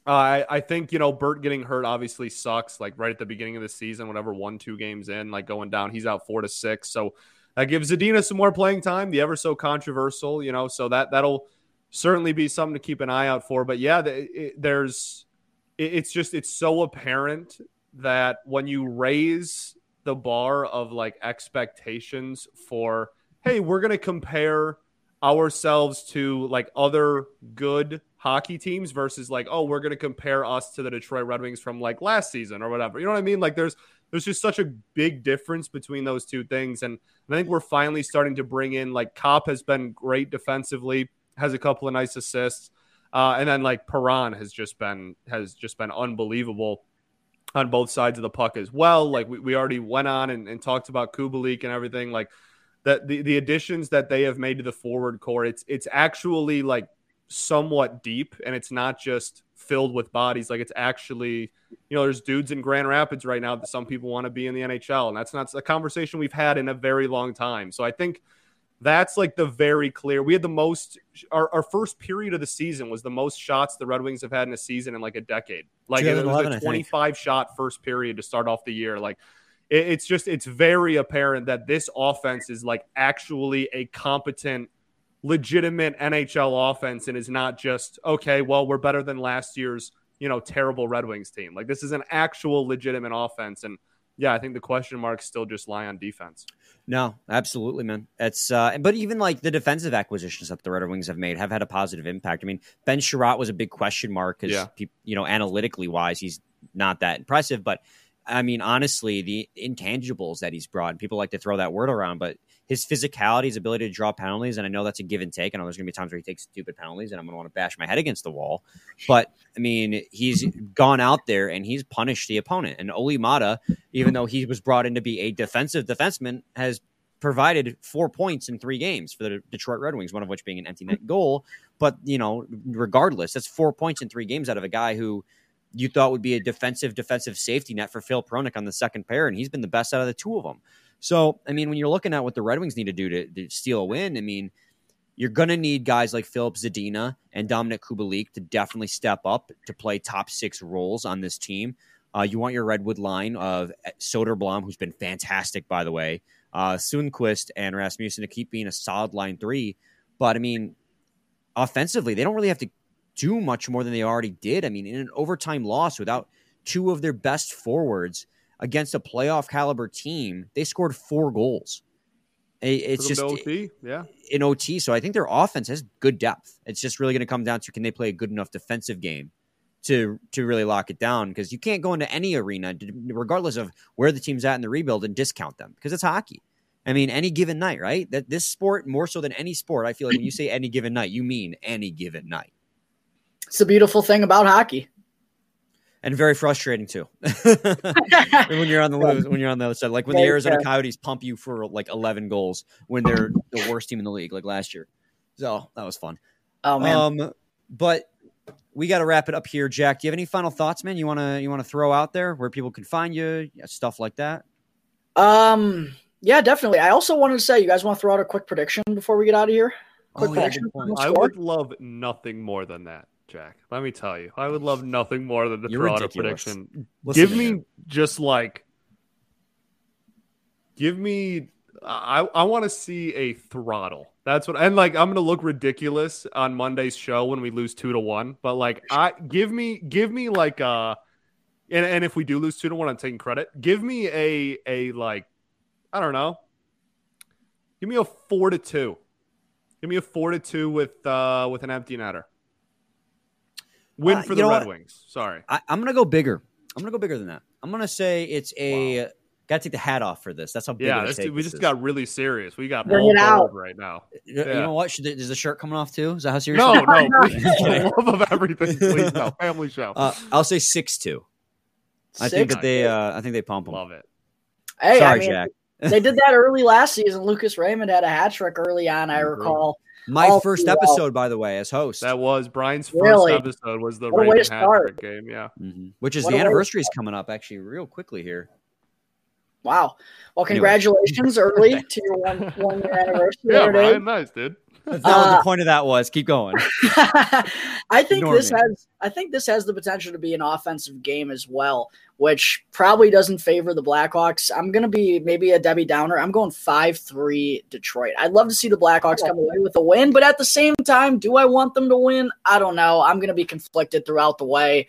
Speaker 4: I I think you know Bert getting hurt obviously sucks. Like right at the beginning of the season, whatever one two games in, like going down, he's out four to six. So that gives Zadina some more playing time. The ever so controversial, you know, so that that'll certainly be something to keep an eye out for. But yeah, it, there's it's just it's so apparent that when you raise the bar of like expectations for, hey, we're going to compare ourselves to like other good hockey teams versus like, oh, we're going to compare us to the Detroit Red Wings from like last season or whatever. You know what I mean? Like there's there's just such a big difference between those two things and I think we're finally starting to bring in like Copp has been great defensively, has a couple of nice assists. Uh, and then like Perron has just been has just been unbelievable on both sides of the puck as well. Like we, we already went on and, and talked about Kubalik and everything. Like that the, the additions that they have made to the forward core, it's it's actually like somewhat deep and it's not just filled with bodies. Like it's actually, you know, there's dudes in Grand Rapids right now that some people want to be in the NHL. And that's not a conversation we've had in a very long time. So I think that's like the very clear. We had the most, our, our first period of the season was the most shots the Red Wings have had in a season in like a decade. Like it was a 25 shot first period to start off the year. Like it, it's just, it's very apparent that this offense is like actually a competent legitimate NHL offense and is not just okay. Well, we're better than last year's you know terrible Red Wings team. Like this is an actual legitimate offense, and yeah, I think the question marks still just lie on defense.
Speaker 1: No, absolutely, man. It's uh, but even like the defensive acquisitions that the Red Wings have made have had a positive impact. I mean, Ben Chiarot was a big question mark because yeah. you know analytically wise, he's not that impressive, but. I mean, honestly, the intangibles that he's brought, people like to throw that word around, but his physicality, his ability to draw penalties, and I know that's a give and take. I know there's going to be times where he takes stupid penalties, and I'm going to want to bash my head against the wall. But I mean, he's gone out there and he's punished the opponent. And Olli Maatta, even though he was brought in to be a defensive defenseman, has provided four points in three games for the Detroit Red Wings, one of which being an empty net goal. But you know, regardless, that's four points in three games out of a guy who you thought would be a defensive defensive safety net for Phil Hronek on the second pair, and he's been the best out of the two of them. So, I mean, when you're looking at what the Red Wings need to do to, to steal a win, I mean, you're going to need guys like Filip Zadina and Dominik Kubalik to definitely step up to play top six roles on this team. Uh, you want your Redwood line of Soderblom, who's been fantastic, by the way, uh, Sundqvist and Rasmussen to keep being a solid line three. But I mean, offensively, they don't really have to do much more than they already did. I mean, in an overtime loss without two of their best forwards, against a playoff caliber team, they scored four goals. It's just
Speaker 4: OT, yeah,
Speaker 1: in OT. So I think their offense has good depth. It's just really going to come down to can they play a good enough defensive game to to really lock it down because you can't go into any arena, regardless of where the team's at in the rebuild, and discount them because it's hockey. I mean, any given night, right? That this sport more so than any sport, I feel like when you say any given night, you mean any given night.
Speaker 3: It's a beautiful thing about hockey
Speaker 1: and very frustrating too. when you're on the lose, when you're on the other side, like when the Arizona Coyotes pump you for like 11 goals when they're the worst team in the league, like last year. So that was fun.
Speaker 3: Oh man.
Speaker 1: Um, but we got to wrap it up here, Jack. Do you have any final thoughts, man? You wanna you wanna throw out there where people can find you, stuff like that?
Speaker 3: Um, yeah, definitely. I also wanted to say, you guys want to throw out a quick prediction before we get out of here? Quick
Speaker 1: oh,
Speaker 3: prediction.
Speaker 1: Yeah,
Speaker 4: I would love nothing more than that. Jack. Let me tell you, I would love nothing more than to You're throw out a prediction. Listen give me just like, give me. I I want to see a throttle. That's what, and like I'm gonna look ridiculous on Monday's show when we lose two to one. But like, I give me give me like uh, and and if we do lose two to one, I'm taking credit. Give me a a like, I don't know. Give me a four to two. Give me a four to two with uh with an empty netter. Win uh, for the Red what? Wings. Sorry.
Speaker 1: I, am going to go bigger. I'm going to go bigger than that. I'm going to say it's a. Wow. Got to take the hat off for this. That's how big. Yeah, this,
Speaker 4: we just
Speaker 1: is.
Speaker 4: got really serious. We got Bring it out right now.
Speaker 1: You,
Speaker 4: yeah.
Speaker 1: know what? Should, is the shirt coming off too? Is that how serious?
Speaker 4: No, no. love of everything, please. No, family show.
Speaker 1: Uh, I'll say six two. I think that they. Uh, I think they pump them.
Speaker 4: Love it.
Speaker 3: Hey, Sorry, I mean, Jack. they did that early last season. Lucas Raymond had a hat trick early on. I recall.
Speaker 1: My All first episode, by the way, as host.
Speaker 4: That was Brian's first really? episode. Was the Raven hat game? Yeah,
Speaker 1: mm-hmm. which is what the anniversary is coming up actually real quickly here.
Speaker 3: Wow. Well, congratulations anyway. early to your one one year anniversary.
Speaker 4: yeah, Brian, nice, dude.
Speaker 1: That's not uh, what the point of that was. Keep going.
Speaker 3: I think Ignore this me. has I think this has the potential to be an offensive game as well, which probably doesn't favor the Blackhawks. I'm gonna be maybe a Debbie Downer. I'm going five three Detroit. I'd love to see the Blackhawks come away with a win, but at the same time, do I want them to win? I don't know. I'm gonna be conflicted throughout the way.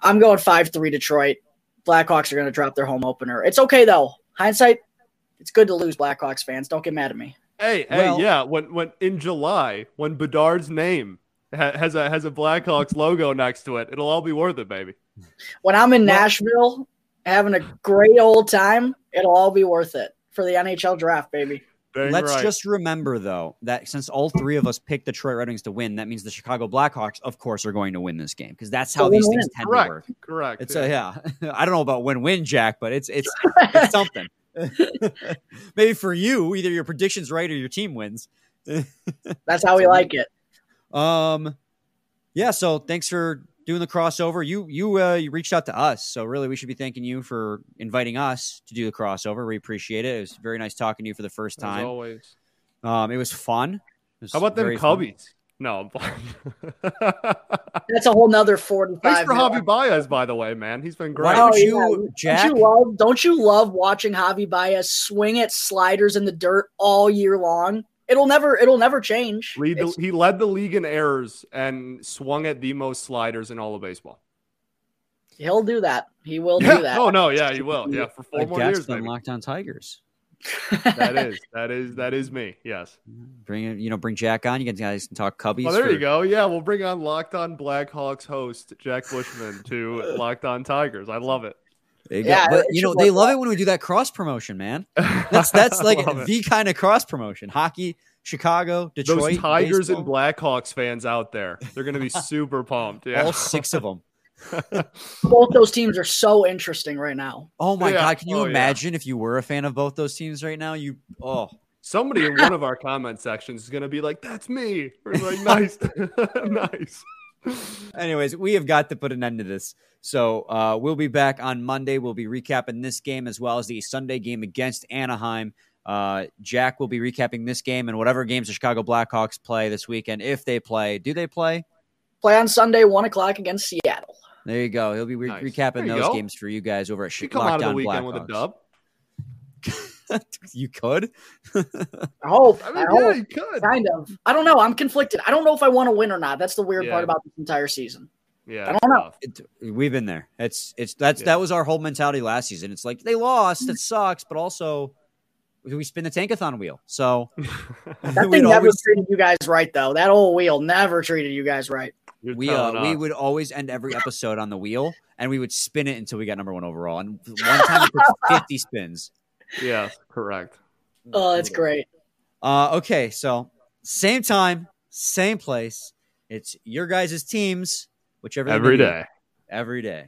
Speaker 3: I'm going five three Detroit. Blackhawks are gonna drop their home opener. It's okay though. Hindsight, it's good to lose Blackhawks fans. Don't get mad at me.
Speaker 4: Hey, well, hey, yeah. When when in July, when Bedard's name ha- has a has a Blackhawks logo next to it, it'll all be worth it, baby.
Speaker 3: When I'm in Nashville having a great old time, it'll all be worth it for the NHL draft, baby.
Speaker 1: Dang Let's right. just remember though that since all three of us picked Detroit Red Wings to win, that means the Chicago Blackhawks, of course, are going to win this game because that's how these things tend
Speaker 4: Correct.
Speaker 1: to work.
Speaker 4: Correct.
Speaker 1: It's yeah. a yeah. I don't know about win-win, Jack, but it's it's it's something. Maybe for you, either your prediction's right or your team wins.
Speaker 3: That's how we like it.
Speaker 1: Um, yeah. So thanks for doing the crossover. You you uh, you reached out to us, so really we should be thanking you for inviting us to do the crossover. We appreciate it. It was very nice talking to you for the first
Speaker 4: As
Speaker 1: time.
Speaker 4: always.
Speaker 1: Um, it was fun. It was
Speaker 4: How about them
Speaker 1: very fun.
Speaker 4: Cubbies? No.
Speaker 3: That's a whole nother forty-five.
Speaker 4: Thanks for
Speaker 3: minutes.
Speaker 4: Javi Baez, by the way, man. He's been great.
Speaker 1: don't
Speaker 3: Oh,
Speaker 1: you,
Speaker 3: yeah.
Speaker 1: Jack?
Speaker 3: Don't you love? Don't you love watching Javi Baez swing at sliders in the dirt all year long? It'll never. It'll never change.
Speaker 4: Lead the, he led the league in errors and swung at the most sliders in all of baseball.
Speaker 3: he'll do that. He will
Speaker 4: Yeah.
Speaker 3: do that.
Speaker 4: Oh no, yeah, he will. Yeah, for four
Speaker 1: like
Speaker 4: more
Speaker 1: Jack's
Speaker 4: years,
Speaker 1: done
Speaker 4: maybe.
Speaker 1: Locked on Tigers.
Speaker 4: That is that is that is me. Yes.
Speaker 1: Bring it, you know, bring Jack on. You guys can talk Cubbies.
Speaker 4: Oh, there
Speaker 1: for-
Speaker 4: you go. Yeah, we'll bring on Locked On Blackhawks host Jack Bushman to Locked On Tigers. I love it.
Speaker 1: There you
Speaker 3: Yeah.
Speaker 1: But you know, they love
Speaker 3: well.
Speaker 1: it when we do that cross promotion, man. That's that's like
Speaker 4: love it.
Speaker 1: the kind of cross promotion. Hockey, Chicago, Detroit,
Speaker 4: those Tigers
Speaker 1: baseball,
Speaker 4: and Blackhawks fans out there. They're going to be super pumped. Yeah.
Speaker 1: all six of them.
Speaker 3: Both those teams are so interesting right now.
Speaker 1: Oh my
Speaker 4: Yeah.
Speaker 1: god! Can you
Speaker 4: Oh, yeah.
Speaker 1: imagine if you were a fan of both those teams right now? You oh
Speaker 4: Somebody in one of our comment sections is going to be like, "That's me." We're like, "Nice, nice."
Speaker 1: Anyways, we have got to put an end to this. So uh, we'll be back on Monday. We'll be recapping this game as well as the Sunday game against Anaheim. Uh, Jack will be recapping this game and whatever games the Chicago Blackhawks play this weekend. If they play, do they play?
Speaker 3: Play on Sunday, one o'clock against Seattle.
Speaker 1: There you go. He'll be re-
Speaker 4: Nice.
Speaker 1: recapping those
Speaker 4: go.
Speaker 1: games for you guys over at
Speaker 4: She
Speaker 1: Sh-
Speaker 4: come out of the
Speaker 1: Locked On
Speaker 4: weekend with a
Speaker 1: Blackhawks.
Speaker 4: dub.
Speaker 1: you could.
Speaker 3: I hope.
Speaker 4: I
Speaker 3: I,
Speaker 4: mean,
Speaker 3: hope.
Speaker 4: yeah, you could.
Speaker 3: Kind of. I don't know. I'm conflicted. I don't know if I want to win or not. That's the weird
Speaker 4: Yeah.
Speaker 3: part about this entire season.
Speaker 4: Yeah,
Speaker 3: I don't know.
Speaker 1: It, we've been there. It's it's that's
Speaker 4: Yeah.
Speaker 1: that was our whole mentality last season. It's like they lost, it mm. sucks, but also we spin the tankathon wheel. So
Speaker 3: That
Speaker 1: we'd
Speaker 3: thing never
Speaker 1: always-
Speaker 3: treated you guys right, though. That old wheel never treated you guys right.
Speaker 4: You're
Speaker 1: we uh,
Speaker 4: telling
Speaker 1: we
Speaker 4: us.
Speaker 1: would always end every episode on the wheel, and we would spin it until we got number one overall. And one time it took fifty spins.
Speaker 4: Yeah, correct.
Speaker 3: Oh, that's great.
Speaker 1: Uh, okay, so same time, same place. It's your guys' teams, whichever they
Speaker 4: Every
Speaker 1: be,
Speaker 4: day.
Speaker 1: every day.